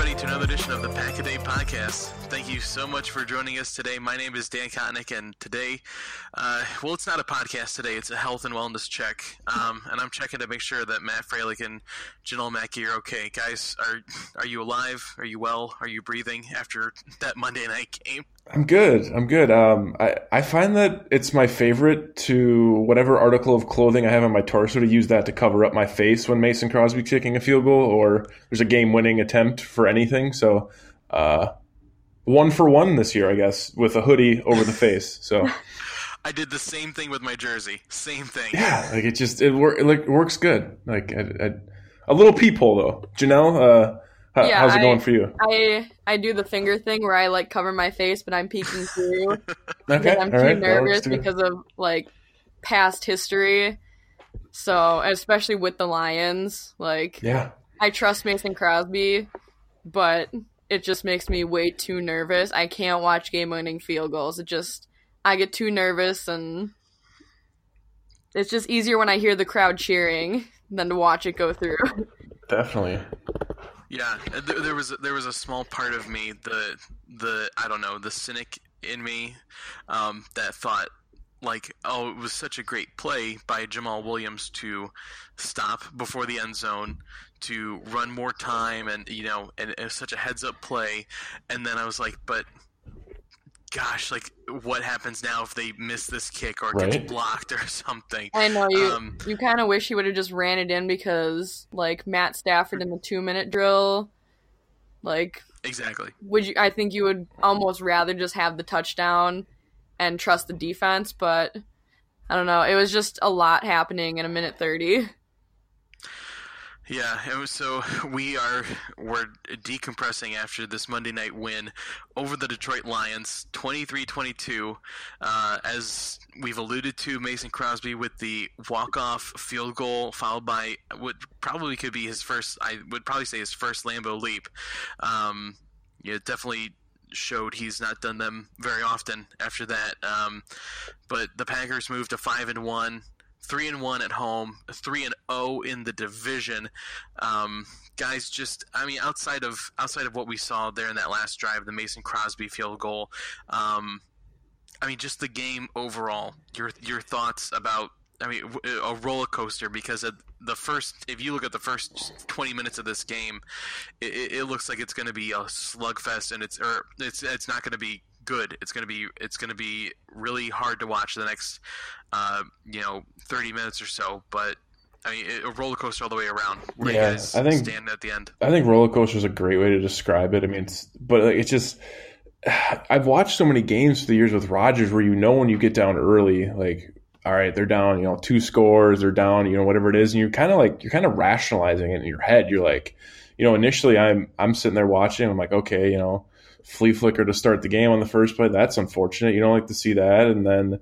Everybody, to another edition of the Pack a Day Podcast. Thank you so much for joining us today. My name is Dan Kotnick, and today, uh, well, it's not a podcast today, it's a health and wellness check. Um, and I'm checking to make sure that Matt Fralick and Janelle Mackey are okay. Guys, are are you alive? Are you well? Are you breathing after that Monday night game? I'm good. I'm good. Um, I, I find that it's my favorite to whatever article of clothing I have on my torso to use that to cover up my face when Mason Crosby kicking a field goal or there's a game winning attempt for anything. So, uh, one for one this year, I guess, with a hoodie over the face. So I did the same thing with my jersey. Same thing. yeah, like it just it, wor- it, like, works good. Like I, I, a little peephole though. Janelle, uh, how, Yeah, how's it I- going for you? I I do the finger thing where I like cover my face, but I'm peeking through Okay, because I'm too right, nervous too. because of like past history. So especially with the Lions, like yeah, I trust Mason Crosby, but it just makes me way too nervous. I can't watch game-winning field goals. It just I get too nervous and it's just easier when I hear the crowd cheering than to watch it go through. definitely. Yeah, uh, there, there was there was a small part of me, the the I don't know, the cynic in me, um, that thought like, oh, it was such a great play by Jamaal Williams to stop before the end zone, to run more time, and you know, and was such a heads up play, and then I was like, but. Gosh, like what happens now if they miss this kick or it Right. gets blocked or something? I know you. Um, you kind of wish he would have just ran it in because, like Matt Stafford in the two-minute drill, like Exactly. would you? I think you would almost rather just have the touchdown and trust the defense, but I don't know. It was just a lot happening in a minute thirty. Yeah, and so we are we're decompressing after this Monday night win over the Detroit Lions, 23-22. Uh, as we've alluded to, Mason Crosby with the walk-off field goal, followed by what probably could be his first. I would probably say his first Lambeau leap. Um, yeah, it definitely showed he's not done them very often after that. Um, but the Packers moved to five and one three and one at home, three and zero in the division. Um, guys, just I mean, outside of outside of what we saw there in that last drive, the Mason Crosby field goal. Um, I mean, just the game overall. Your your thoughts about I mean, a roller coaster because the first, if you look at the first 20 minutes of this game, it, it looks like it's going to be a slugfest, and it's or it's it's not going to be good. It's going to be it's to be really hard to watch the next, uh, you know, 30 minutes or so. But I mean, a roller coaster all the way around. Where Yeah, you guys I think- stand at the end. I think roller coaster is a great way to describe it. I mean, it's, but like, it's just I've watched so many games for the years with Rodgers where you know when you get down early, like all right, they're down, you know, two scores, they're down, you know, whatever it is, and you're kind of like you're kind of rationalizing it in your head. You're like, you know, initially I'm I'm sitting there watching, I'm like, okay, you know, flea flicker to start the game on the first play, that's unfortunate. You don't like to see that, and then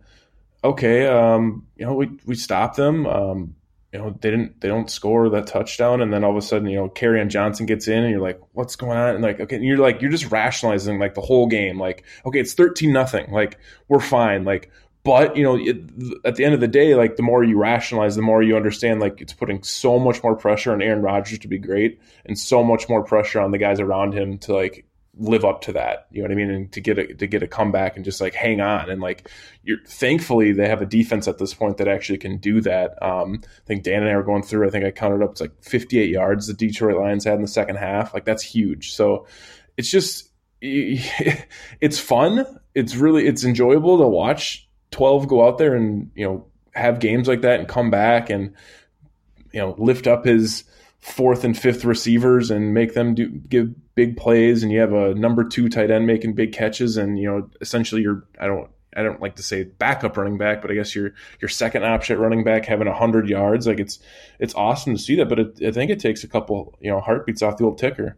okay, um, you know, we we stop them. Um, you know, they didn't they don't score that touchdown, and then all of a sudden, you know, Kerryon Johnson gets in, and you're like, what's going on? And like, okay, and you're like, you're just rationalizing like the whole game, like, okay, it's thirteen nothing, like we're fine, like. But you know, it, at the end of the day, like the more you rationalize, the more you understand. Like it's putting so much more pressure on Aaron Rodgers to be great, and so much more pressure on the guys around him to like live up to that. You know what I mean? And to get a to get a comeback and just like hang on and like you're thankfully they have a defense at this point that actually can do that. Um, I think Dan and I were going through. I think I counted up it's like 58 yards the Detroit Lions had in the second half. Like that's huge. So it's just it's fun. It's really it's enjoyable to watch 12 go out there and you know have games like that and come back and you know lift up his fourth and fifth receivers and make them do give big plays and you have a number two tight end making big catches and you know essentially you're I don't I don't like to say backup running back, but I guess your your second option running back having hundred yards, like it's it's awesome to see that. But it, I think it takes a couple you know heartbeats off the old ticker.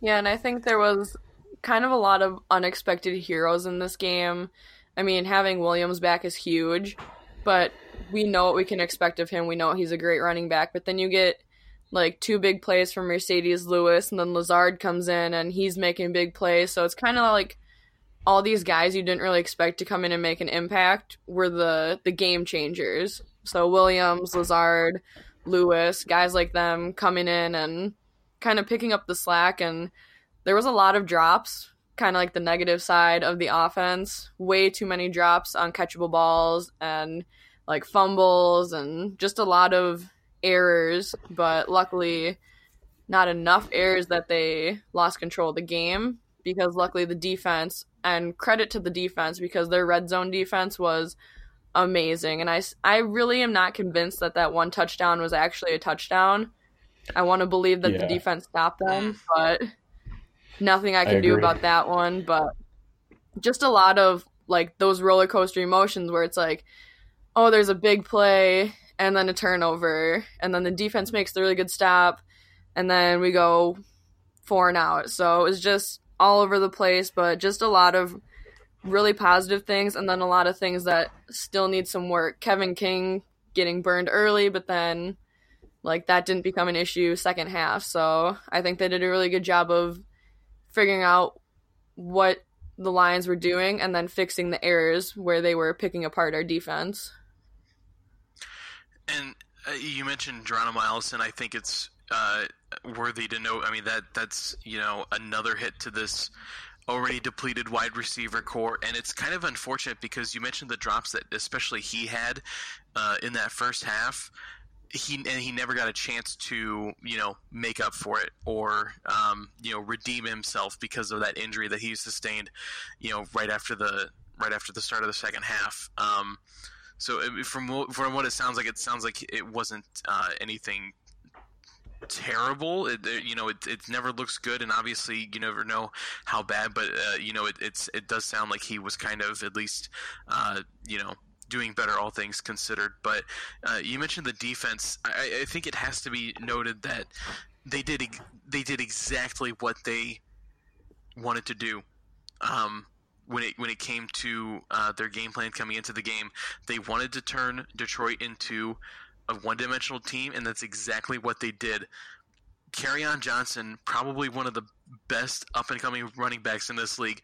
Yeah, and I think there was kind of a lot of unexpected heroes in this game. I mean, having Williams back is huge, but we know what we can expect of him. We know he's a great running back, but then you get like two big plays from Marcedes Lewis, and then Lazard comes in and he's making big plays. So it's kind of like all these guys you didn't really expect to come in and make an impact were the the game changers. So Williams, Lazard, Lewis, guys like them coming in and kind of picking up the slack and there was a lot of drops, kind of like the negative side of the offense. Way too many drops on catchable balls and like fumbles and just a lot of errors, but luckily not enough errors that they lost control of the game because luckily the defense and credit to the defense because their red zone defense was amazing. And I, I really am not convinced that that one touchdown was actually a touchdown. I want to believe that the defense stopped them but nothing i can do about that one but just a lot of like those roller coaster emotions where it's like oh there's a big play and then a turnover and then the defense makes the really good stop and then we go four and out. So it was just all over the place but just a lot of really positive things and then a lot of things that still need some work. Kevin king getting burned early but then like that didn't become an issue second half. So i think they did a really good job of figuring out what the lions were doing and then fixing the errors where they were picking apart our defense And uh, you mentioned Geronimo Allison. I think it's uh, worthy to note. I mean that that's you know another hit to this already depleted wide receiver corps, and it's kind of unfortunate because you mentioned the drops that especially he had uh, in that first half. He and he never got a chance to you know make up for it or um, you know redeem himself because of that injury that he sustained. You know right after the right after the start of the second half. Um, so it- from from what it sounds like, it sounds like it wasn't uh, anything terrible. It, it- you know, it, it never looks good, and obviously you never know how bad. But uh, you know, it, it's it does sound like he was kind of at least uh, you know doing better, all things considered. But uh, you mentioned the defense. I, I think it has to be noted that they did they did exactly what they wanted to do. Um, when it when it came to uh, their game plan coming into the game, they wanted to turn Detroit into a one-dimensional team, and that's exactly what they did. Kerryon Johnson, probably one of the best up-and-coming running backs in this league,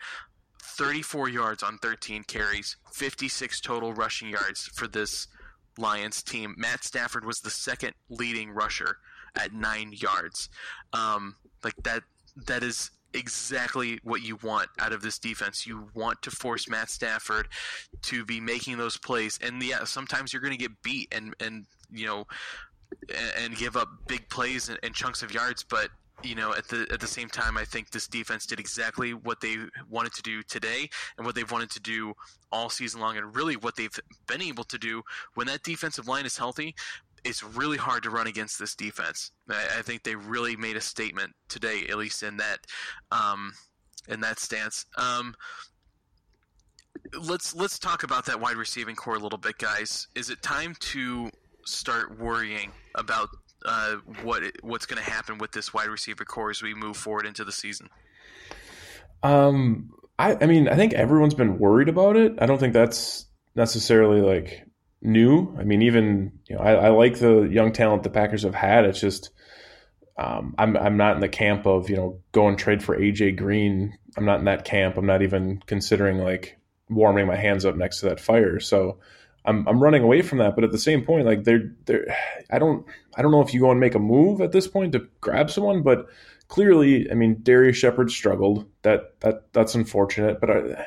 34 yards on 13 carries, 56 total rushing yards for this Lions team. Matt Stafford was the second leading rusher at nine yards. Um, like that, that is exactly what you want out of this defense. You want to force Matt Stafford to be making those plays, and yeah, sometimes you're going to get beat and and you know and, give up big plays and, and chunks of yards, but you know, at the at the same time, I think this defense did exactly what they wanted to do today and what they've wanted to do all season long, and really what they've been able to do when that defensive line is healthy. It's really hard to run against this defense. I, I think they really made a statement today, at least in that um, in that stance. Um, let's let's talk about that wide receiving corps a little bit, guys. Is it time to start worrying about uh, what what's going to happen with this wide receiver corps as we move forward into the season? Um, I, I mean, I think everyone's been worried about it. I don't think that's necessarily like new. I mean, even you know, I, I like the young talent the Packers have had. It's just um, I'm I'm not in the camp of you know go and trade for AJ Green. I'm not in that camp. I'm not even considering like warming my hands up next to that fire. So I'm I'm running away from that. But at the same point, like they're they're I don't I don't know if you go and make a move at this point to grab someone, but clearly, I mean, Darrius Shepherd struggled. That that that's unfortunate. But I,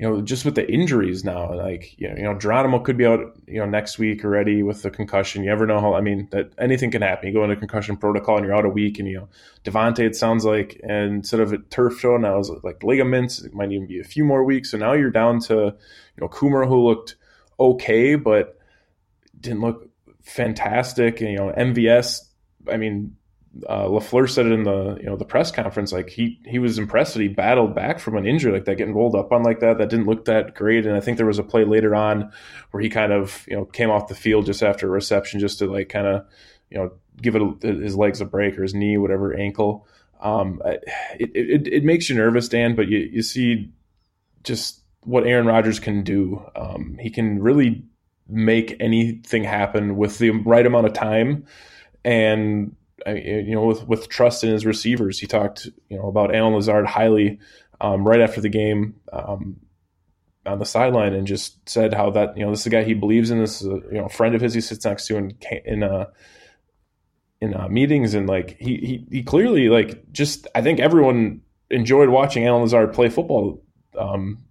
you know, just with the injuries now, like you know, you know, Geronimo could be out, you know, next week already with the concussion. You never know how. I mean, that anything can happen. You go into concussion protocol and you're out a week, and you know, Davante, it sounds like, and instead of a turf toe, now it's like ligaments. It might even be a few more weeks. So now you're down to, you know, Kumerow, who looked okay, but didn't look fantastic. And, you know, MVS. I mean, uh, Lafleur said it in the you know the press conference. Like he he was impressed that he battled back from an injury like that, getting rolled up on like that. That didn't look that great. And I think there was a play later on where he kind of you know came off the field just after a reception, just to like kind of you know give it a, his legs a break or his knee, whatever ankle. Um, it, it it makes you nervous, Dan. But you you see just what Aaron Rodgers can do. Um, he can really make anything happen with the right amount of time, and you know, with with trust in his receivers. He talked, you know, about Allen Lazard highly um, right after the game um, on the sideline, and just said how that you know this is a guy he believes in. This is a you know friend of his he sits next to in in uh, in uh, meetings, and like he, he he clearly like just I think everyone enjoyed watching Allen Lazard play football um,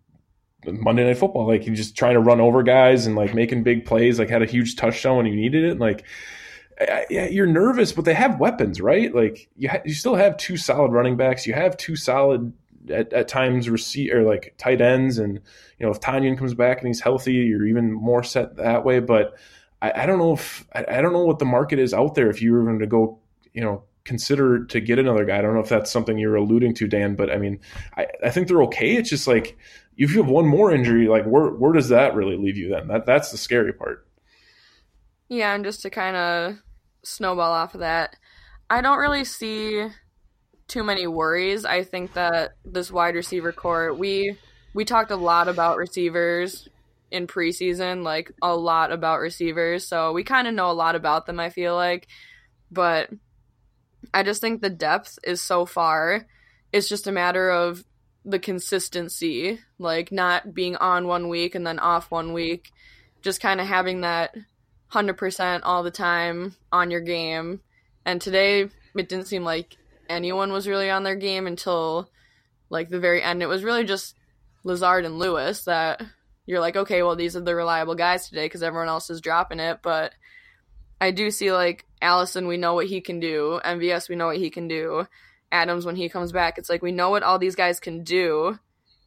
Monday Night Football. Like he just trying to run over guys and like making big plays. Like had a huge touchdown when he needed it. Like you're nervous, but they have weapons, right? Like you ha- you still have two solid running backs. You have two solid at, at times receive or like tight ends, and you know if Tonyan comes back and he's healthy, you're even more set that way. But I, I don't know if I, don't know what the market is out there if you were going to go, you know, consider to get another guy. I don't know if that's something you're alluding to, Dan, but I mean, I, I think they're okay. It's just like if you have one more injury, like where where does that really leave you then? That that's the scary part. Yeah, and just to kind of snowball off of that, I don't really see too many worries. I think that this wide receiver corps, we we talked a lot about receivers in preseason, like a lot about receivers. So we kind of know a lot about them, I feel like. But I just think the depth is so far. It's just a matter of the consistency, like not being on one week and then off one week, just kind of having that 100% all the time on your game. And today it didn't seem like anyone was really on their game until like the very end. It was really just Lazard and Lewis that you're like, okay, well, these are the reliable guys today because everyone else is dropping it. But I do see like Allison, we know what he can do. MVS, we know what he can do. Adams when he comes back. It's like we know what all these guys can do.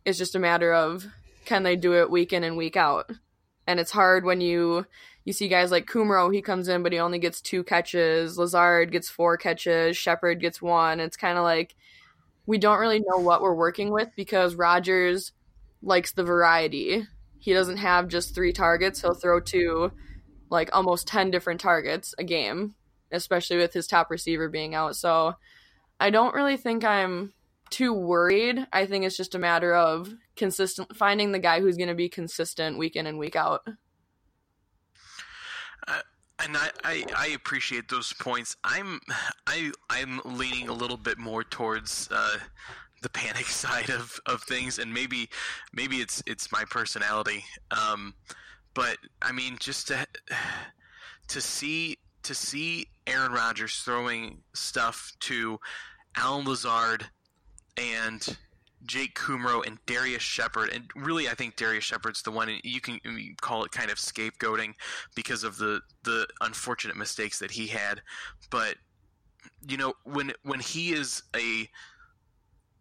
It's just a matter of can they do it week in and week out. And it's hard when you you see guys like Kumerow, he comes in but he only gets two catches. Lazard gets four catches. Shepherd gets one. It's kind of like we don't really know what we're working with because Rodgers likes the variety. He doesn't have just three targets. He'll throw to like almost 10 different targets a game, especially with his top receiver being out. So I don't really think I'm too worried. I think it's just a matter of consistent finding the guy who's going to be consistent week in and week out. Uh, and I, I, I, appreciate those points. I'm I I'm leaning a little bit more towards uh, the panic side of, of things, and maybe maybe it's it's my personality. Um, but I mean, just to to see to see Aaron Rodgers throwing stuff to Allen Lazard and Jake Kumerow and Darrius Shepherd, and really, I think Darrius Shepherd's the one. You can call it kind of scapegoating because of the the unfortunate mistakes that he had, but you know when when he is a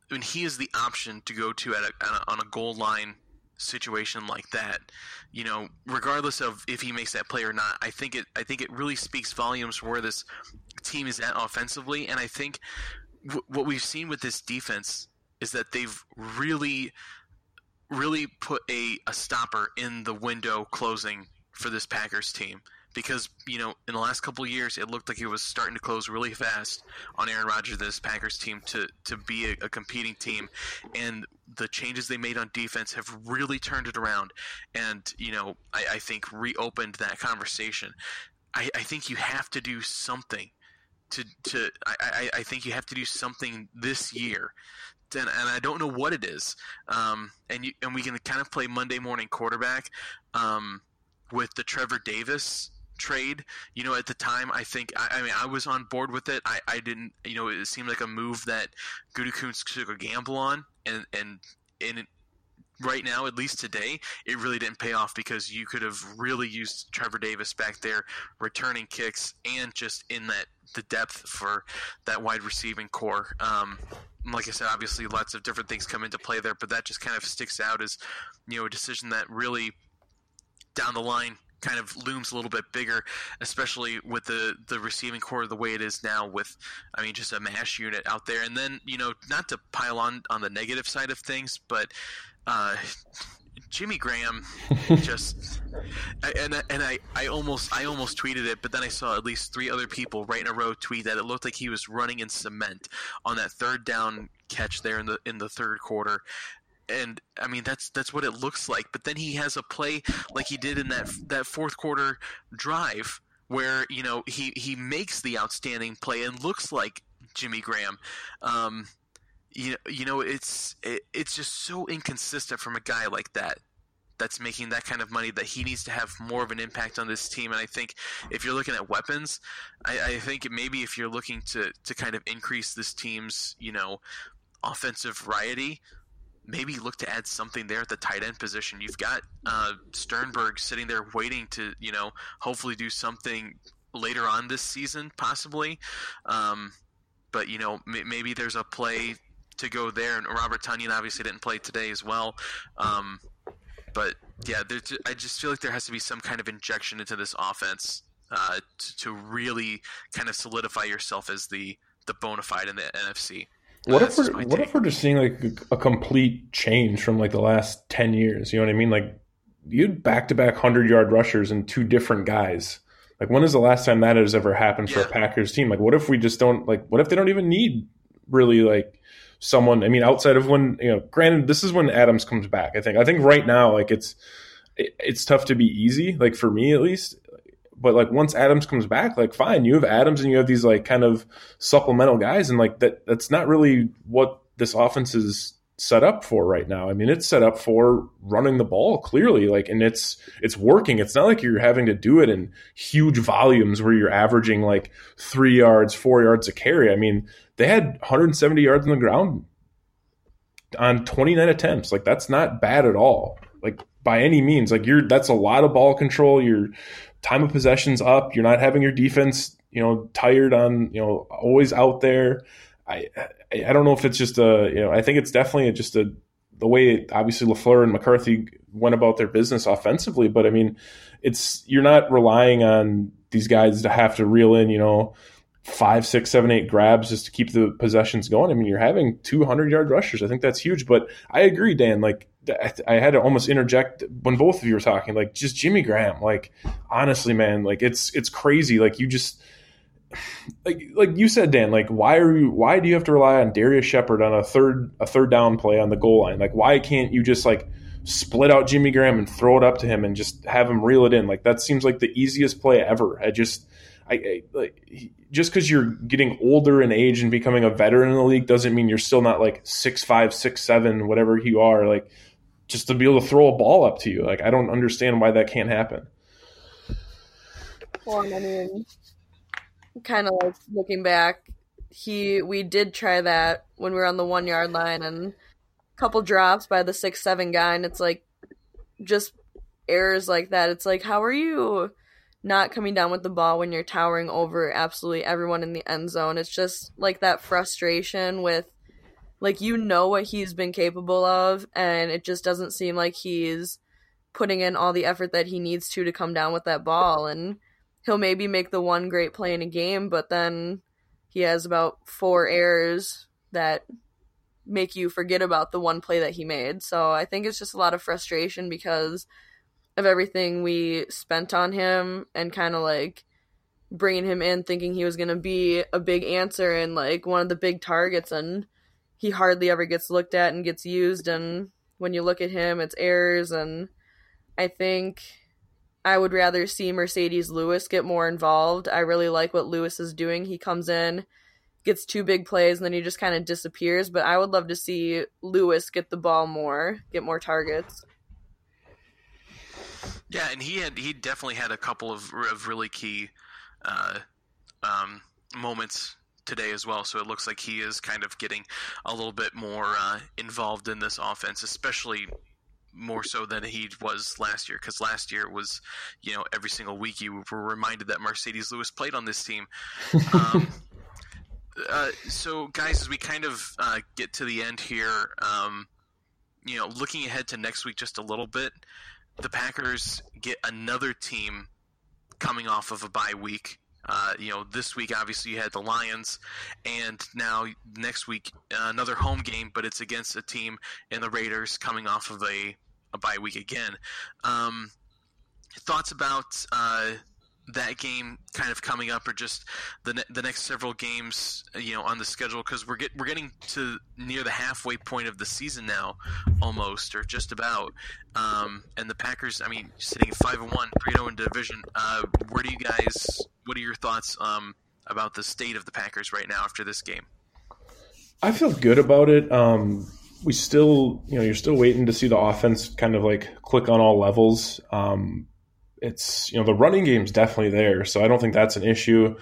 when he is the option to go to at a, on a goal line situation like that, you know, regardless of if he makes that play or not, I think it I think it really speaks volumes for where this team is at offensively, and I think w- what we've seen with this defense is that they've really really put a, a stopper in the window closing for this Packers team because you know in the last couple years it looked like it was starting to close really fast on Aaron Rodgers this Packers team to to be a, a, competing team. And the changes they made on defense have really turned it around. And you know I, I think reopened that conversation. I, I think you have to do something to to I, I, think you have to do something this year. And, and I don't know what it is. Um, and you, and we can kind of play Monday morning quarterback um, with the Trevor Davis trade. You know, at the time, I think I, I, mean I was on board with it. I, I didn't. You know, it seemed like a move that Gutekunst took a gamble on, and and and right now, at least today, it really didn't pay off because you could have really used Trevor Davis back there returning kicks and just in that the depth for that wide receiving corps. Um, like I said, obviously lots of different things come into play there, but that just kind of sticks out as you know a decision that really down the line kind of looms a little bit bigger, especially with the the receiving corps the way it is now. With I mean, just a mash unit out there, and then you know not to pile on on the negative side of things, but uh, Jimmy Graham just and and I, I almost I almost tweeted it, but then I saw at least three other people right in a row tweet that it looked like he was running in cement on that third down catch there in the in the third quarter. And I mean that's that's what it looks like. But then he has a play like he did in that that fourth quarter drive where you know he he makes the outstanding play and looks like Jimmy Graham. Um, you know, you know it's it, it's just so inconsistent from a guy like that that's making that kind of money that he needs to have more of an impact on this team. And I think if you're looking at weapons, I, I think maybe if you're looking to to kind of increase this team's you know offensive variety, maybe look to add something there at the tight end position. You've got uh, Sternberg sitting there waiting to you know hopefully do something later on this season, possibly. Um, but you know m- maybe there's a play to go there. And Robert Tonyan obviously didn't play today as well. Um, but yeah, I just feel like there has to be some kind of injection into this offense uh, to, to, really kind of solidify yourself as the the bona fide in the NFC. What uh, if we're what if we're just seeing like a, a complete change from like the last ten years? You know what I mean? Like you had back to back hundred yard rushers and two different guys. Like when is the last time that has ever happened for yeah. a Packers team? Like what if we just don't like? What if they don't even need really like someone. I mean, outside of when you know, granted, this is when Adams comes back. I think. I think right now, like it's it, it's tough to be easy, like for me at least. But like once Adams comes back, like fine, you have Adams and you have these like kind of supplemental guys, and like that that's not really what this offense is set up for right now. I mean, it's set up for running the ball clearly, like, and it's it's working. It's not like you're having to do it in huge volumes where you're averaging like three yards, four yards a carry. I mean, they had 170 yards on the ground on 29 attempts. Like, that's not bad at all. Like by any means, like you're that's a lot of ball control. Your time of possession's up. You're not having your defense, you know, tired on, you know, always out there. I I don't know if it's just a you know I think it's definitely just a the way obviously Lafleur and McCarthy went about their business offensively, but I mean it's you're not relying on these guys to have to reel in you know five six seven eight grabs just to keep the possessions going. I mean you're having 200 yard rushers. I think that's huge. But I agree, Dan. Like I had to almost interject when both of you were talking. Like just Jimmy Graham. Like honestly, man. Like it's it's crazy. Like you just like like you said, Dan, like why are you why do you have to rely on Darrius Shepherd on a third a third down play on the goal line? Like why can't you just like split out Jimmy Graham and throw it up to him and just have him reel it in? Like that seems like the easiest play ever. I just I, I like just because you're getting older in age and becoming a veteran in the league doesn't mean you're still not like six five six seven whatever you are like just to be able to throw a ball up to you. Like I don't understand why that can't happen. Well, I mean, kind of like looking back he we did try that when we were on the one yard line and a couple drops by the six seven guy, and it's like just errors like that. It's like how are you not coming down with the ball when you're towering over absolutely everyone in the end zone? It's just like that frustration with like you know what he's been capable of, and it just doesn't seem like he's putting in all the effort that he needs to to come down with that ball and he'll maybe make the one great play in a game but then he has about four errors that make you forget about the one play that he made. So I think it's just a lot of frustration because of everything we spent on him and kind of like bringing him in thinking he was going to be a big answer and like one of the big targets and he hardly ever gets looked at and gets used and when you look at him it's errors and I think I would rather see Marcedes Lewis get more involved. I really like what Lewis is doing. He comes in, gets two big plays, and then he just kind of disappears. But I would love to see Lewis get the ball more, get more targets. Yeah, and he had he definitely had a couple of, of really key uh, um, moments today as well. So it looks like he is kind of getting a little bit more uh, involved in this offense, especially more so than he was last year because last year it was you know every single week you were reminded that Marcedes Lewis played on this team. Um, uh, so guys, as we kind of uh, get to the end here, um, you know, looking ahead to next week just a little bit, the Packers get another team coming off of a bye week. Uh, you know, this week obviously you had the Lions, and now next week uh, another home game, but it's against a team in the Raiders coming off of a, a bye week again. Um, thoughts about uh, that game kind of coming up, or just the ne- the next several games, you know, on the schedule because we're get we're getting to near the halfway point of the season now, almost or just about. Um, and the Packers, I mean, sitting five and one, three zero oh in division. Uh, where do you guys? What are your thoughts um, about the state of the Packers right now after this game? I feel good about it. Um, we still, you know, you're still waiting to see the offense kind of like click on all levels. Um, it's you know the running game's definitely there, so I don't think that's an issue.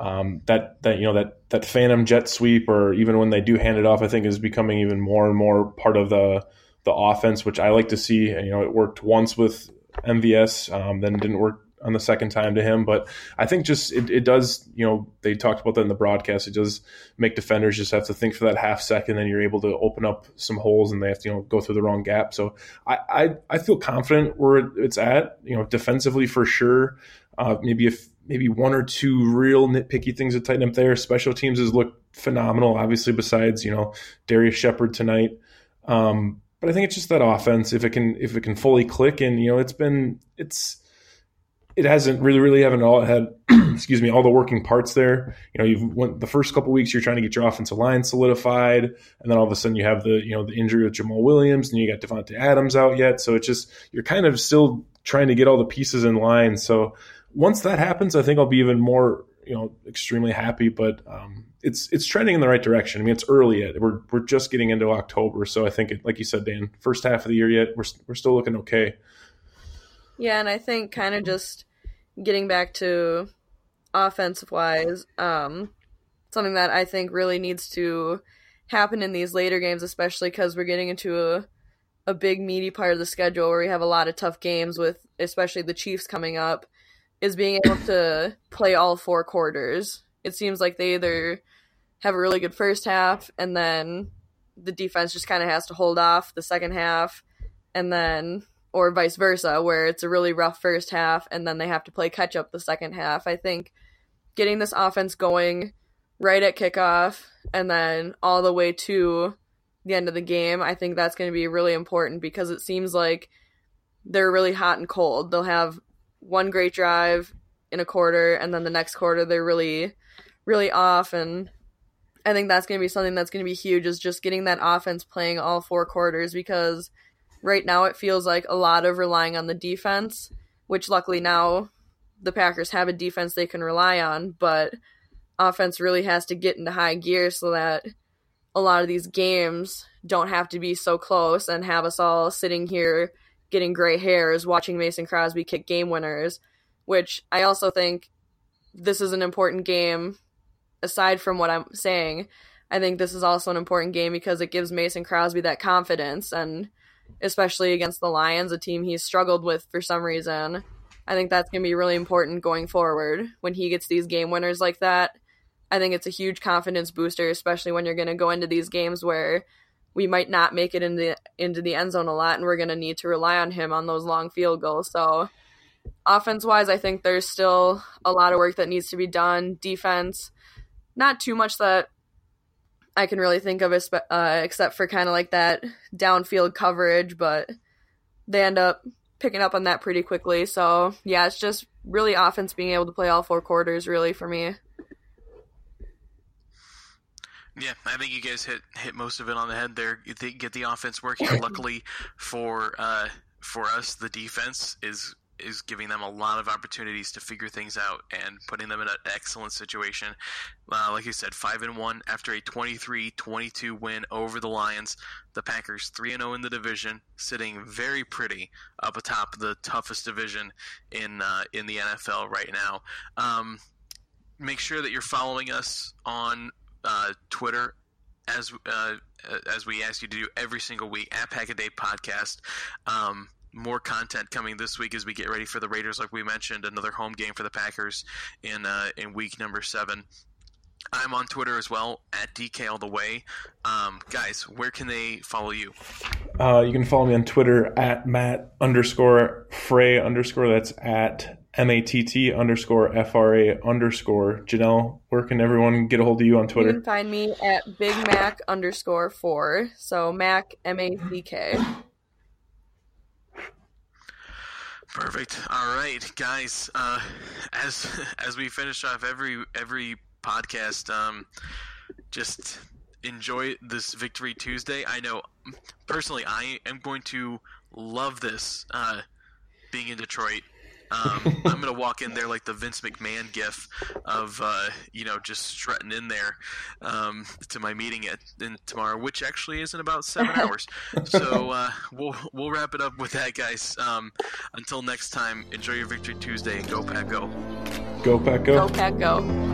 Um, that that you know that that phantom jet sweep, or even when they do hand it off, I think is becoming even more and more part of the the offense, which I like to see. And, you know, it worked once with MVS, um, then didn't work on the second time to him. But I think just it, it does, you know, they talked about that in the broadcast. It does make defenders just have to think for that half second, then you're able to open up some holes and they have to, you know, go through the wrong gap. So I, I, I feel confident where it's at, you know, defensively for sure. Uh, maybe if maybe one or two real nitpicky things to tighten up there. Special teams has looked phenomenal, obviously, besides, you know, Darrius Shepherd tonight. Um, but I think it's just that offense. If it can, if it can fully click, and you know, it's been, it's, it hasn't really, really haven't all had, excuse me, all the working parts there. You know, you've went the first couple weeks, you're trying to get your offensive line solidified, and then all of a sudden you have the, you know, the injury with Jamaal Williams, and you got Davante Adams out yet. So it's just you're kind of still trying to get all the pieces in line. So once that happens, I think I'll be even more, you know, extremely happy. But um, it's it's trending in the right direction. I mean, it's early yet. We're we're just getting into October, so I think, it, like you said, Dan, first half of the year yet, we're we're still looking okay. Yeah, and I think kind of just getting back to offensive wise, um, something that I think really needs to happen in these later games, especially because we're getting into a a big meaty part of the schedule where we have a lot of tough games with especially the Chiefs coming up, is being able to play all four quarters. It seems like they either have a really good first half and then the defense just kind of has to hold off the second half and then or vice versa, where it's a really rough first half and then they have to play catch up the second half. I think getting this offense going right at kickoff and then all the way to the end of the game, I think that's going to be really important because it seems like they're really hot and cold. They'll have one great drive in a quarter and then the next quarter they're really really off and I think that's going to be something that's going to be huge is just getting that offense playing all four quarters because right now it feels like a lot of relying on the defense, which luckily now the Packers have a defense they can rely on, but offense really has to get into high gear so that a lot of these games don't have to be so close and have us all sitting here getting gray hairs watching Mason Crosby kick game winners, which I also think this is an important game. Aside from what I'm saying, I think this is also an important game because it gives Mason Crosby that confidence and especially against the Lions, a team he's struggled with for some reason. I think that's going to be really important going forward when he gets these game winners like that. I think it's a huge confidence booster, especially when you're going to go into these games where we might not make it in the into the end zone a lot, and we're going to need to rely on him on those long field goals. So, offense wise, I think there's still a lot of work that needs to be done. Defense, not too much that I can really think of, uh, except for kind of like that downfield coverage, but they end up picking up on that pretty quickly. So yeah, it's just really offense being able to play all four quarters, really for me. Yeah, I think you guys hit hit most of it on the head there. Get the offense working. Luckily for uh, for us, the defense is is giving them a lot of opportunities to figure things out and putting them in an excellent situation. Uh, like you said, five and one after a 23-22 win over the Lions. The Packers three and zero oh in the division, sitting very pretty up atop the toughest division in uh, in the NFL right now. Um, make sure that you're following us on uh, Twitter as uh, as we ask you to do every single week at Pack a Day Podcast. Um, more content coming this week as we get ready for the Raiders, like we mentioned, another home game for the Packers in uh, in week number seven. I'm on Twitter as well at DK All the Way. Um, guys, where can they follow you? Uh, you can follow me on Twitter at Matt underscore Frey underscore. That's at M A T T underscore F R A underscore. Janelle, where can everyone get a hold of you on Twitter? You can find me at Big Mac underscore four. So Mac M A C K. Perfect. All right, guys. Uh, as as we finish off every every podcast, um, just enjoy this Victory Tuesday. I know personally, I am going to love this uh, being in Detroit um, I'm gonna walk in there like the Vince McMahon gif of uh, you know just strutting in there um, to my meeting at in tomorrow, which actually is in about seven hours. So uh, we'll we'll wrap it up with that, guys. Um, until next time, enjoy your Victory Tuesday and go Pack Go. Go Pack Go. Go Pack Go.